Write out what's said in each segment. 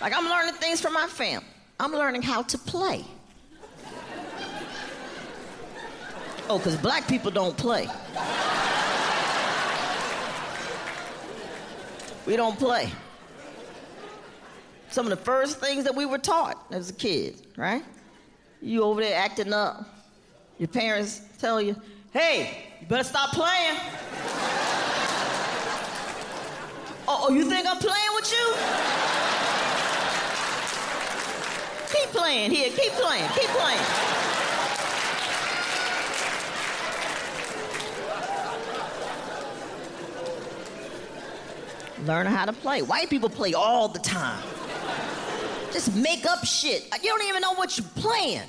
Like I'm learning things from my fam. I'm learning how to play. Oh, because black people don't play. We don't play. Some of the first things that we were taught as a kid, right? You over there acting up. Your parents tell you, hey, you better stop playing. oh, oh, you think I'm playing with you? Playing here. Keep playing. Keep playing. Learn how to play. White people play all the time. Just make up shit. You don't even know what you're playing.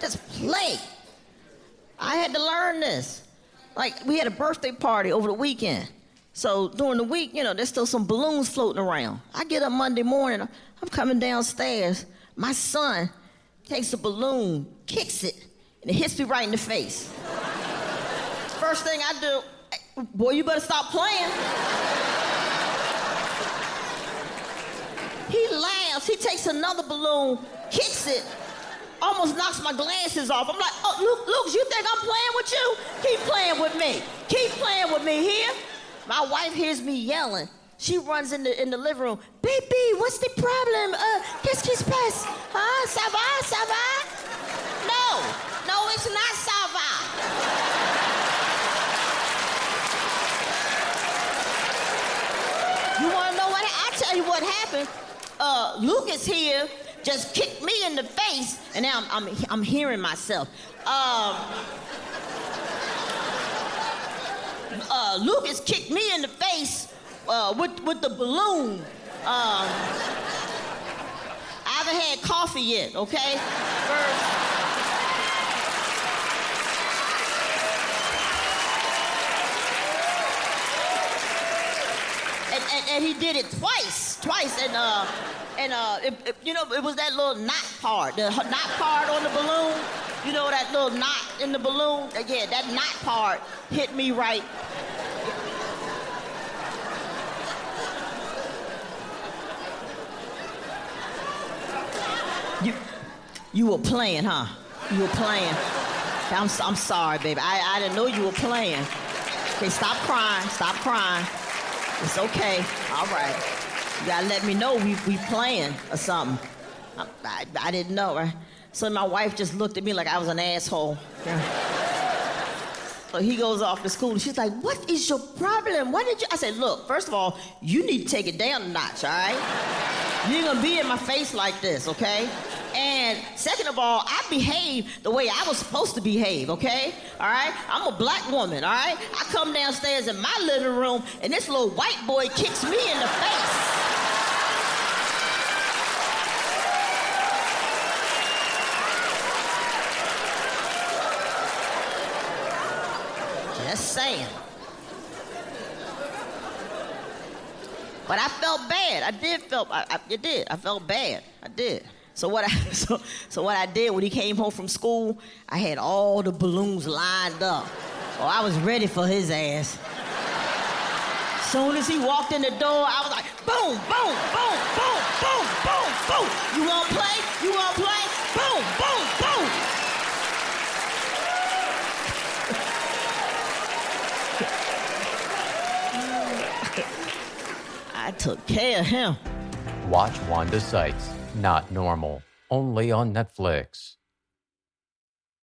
Just play. I had to learn this. Like, we had a birthday party over the weekend. So during the week, you know, there's still some balloons floating around. I get up Monday morning, I'm coming downstairs. My son takes a balloon, kicks it, and it hits me right in the face. First thing I do, boy, you better stop playing. He laughs, he takes another balloon, kicks it, almost knocks my glasses off. I'm like, oh, Luke, Luke, you think I'm playing with you? Keep playing with me. Keep playing with me here. My wife hears me yelling. She runs in the in the living room. Baby, what's the problem? Uh, qu'est-ce? Huh? Ça va? Ça va? No, no, it's not ça va. You wanna know what? I tell you what happened. Uh, Lucas here just kicked me in the face, and now I'm I'm, I'm hearing myself. Um, uh, Lucas kicked me in the face uh, with, with the balloon. Um, I haven't had coffee yet, okay? First. And, and, he did it twice, twice, and uh, and uh, it, it, you know, it was that little knot part, the knot part on the balloon. You know that little knot in the balloon? Yeah, that knot part hit me right You, you were playing, huh? You were playing. I'm, I'm sorry, baby. I, I didn't know you were playing. Okay, stop crying. Stop crying. It's okay. All right. You gotta let me know we, we playing or something. I, I, I didn't know, right? So my wife just looked at me like I was an asshole. So he goes off to school she's like, What is your problem? What did you? I said, Look, first of all, you need to take it down a notch, all right? You ain't gonna be in my face like this, okay? And second of all, I behave the way I was supposed to behave, okay? All right? I'm a black woman, all right? I come downstairs in my living room and this little white boy kicks me in the face. Just saying. But I felt bad. I did felt. I, I, did. I felt bad. I did. So what I so, so what I did when he came home from school, I had all the balloons lined up. Oh, I was ready for his ass. Soon as he walked in the door, I was like, boom, boom, boom, boom, boom, boom, boom. You want play? You want to play? Boom, boom, boom. I took care of him. Watch Wanda Sykes, Not Normal, only on Netflix.